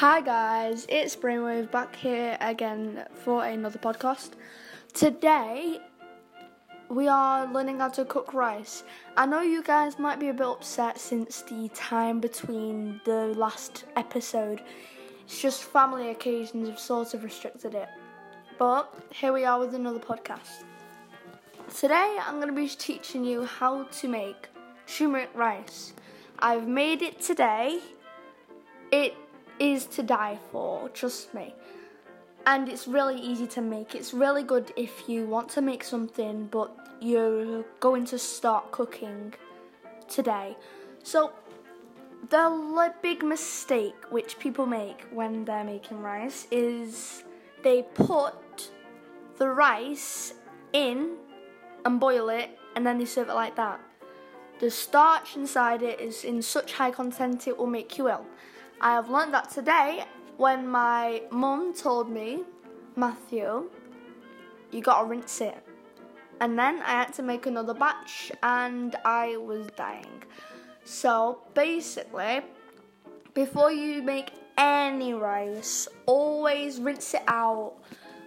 Hi guys, it's Brainwave back here again for another podcast. Today we are learning how to cook rice. I know you guys might be a bit upset since the time between the last episode. It's just family occasions have sort of restricted it. But here we are with another podcast. Today I'm going to be teaching you how to make turmeric rice. I've made it today. It is to die for, trust me. And it's really easy to make. It's really good if you want to make something but you're going to start cooking today. So, the big mistake which people make when they're making rice is they put the rice in and boil it and then they serve it like that. The starch inside it is in such high content it will make you ill. I have learned that today when my mum told me, Matthew, you gotta rinse it. And then I had to make another batch and I was dying. So basically, before you make any rice, always rinse it out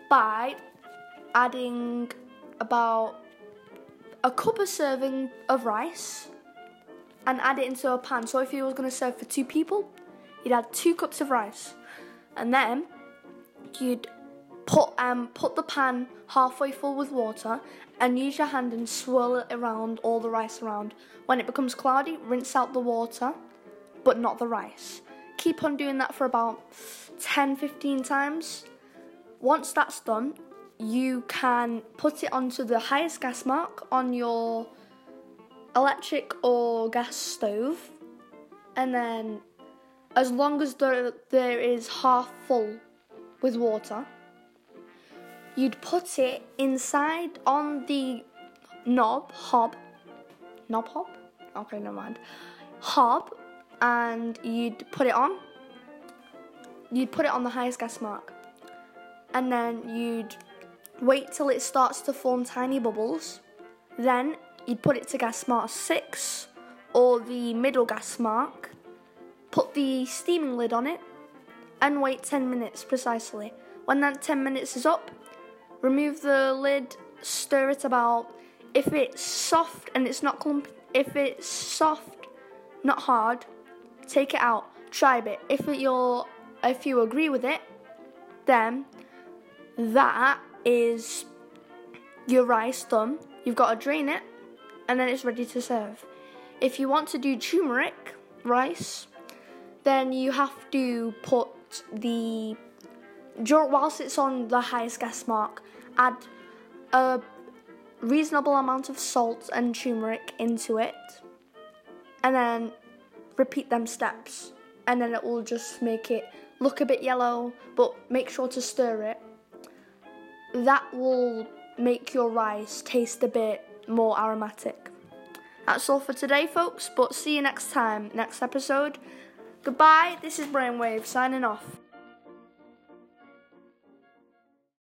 by adding about a cup of serving of rice and add it into a pan. So if you were going to serve for two people, you'd add two cups of rice, and then you'd put um put the pan halfway full with water and use your hand and swirl it around all the rice around. When it becomes cloudy, rinse out the water, but not the rice. Keep on doing that for about 10 15 times. Once that's done, you can put it onto the highest gas mark on your electric or gas stove and then as long as there, there is half full with water, you'd put it inside on the knob, hob, knob hob? Okay, never mind. Hob, and you'd put it on. You'd put it on the highest gas mark. And then you'd wait till it starts to form tiny bubbles. Then you'd put it to gas mark 6 or the middle gas mark Put the steaming lid on it and wait 10 minutes precisely. When that 10 minutes is up, remove the lid, stir it about. If it's soft and it's not clump, if it's soft, not hard, take it out. Try it. If it, you're, if you agree with it, then that is your rice done. You've got to drain it, and then it's ready to serve. If you want to do turmeric rice, then you have to put the whilst it's on the highest gas mark, add a reasonable amount of salt and turmeric into it, and then repeat them steps, and then it will just make it look a bit yellow, but make sure to stir it. That will make your rice taste a bit more aromatic. That's all for today, folks, but see you next time, next episode. Goodbye, this is Brainwave signing off.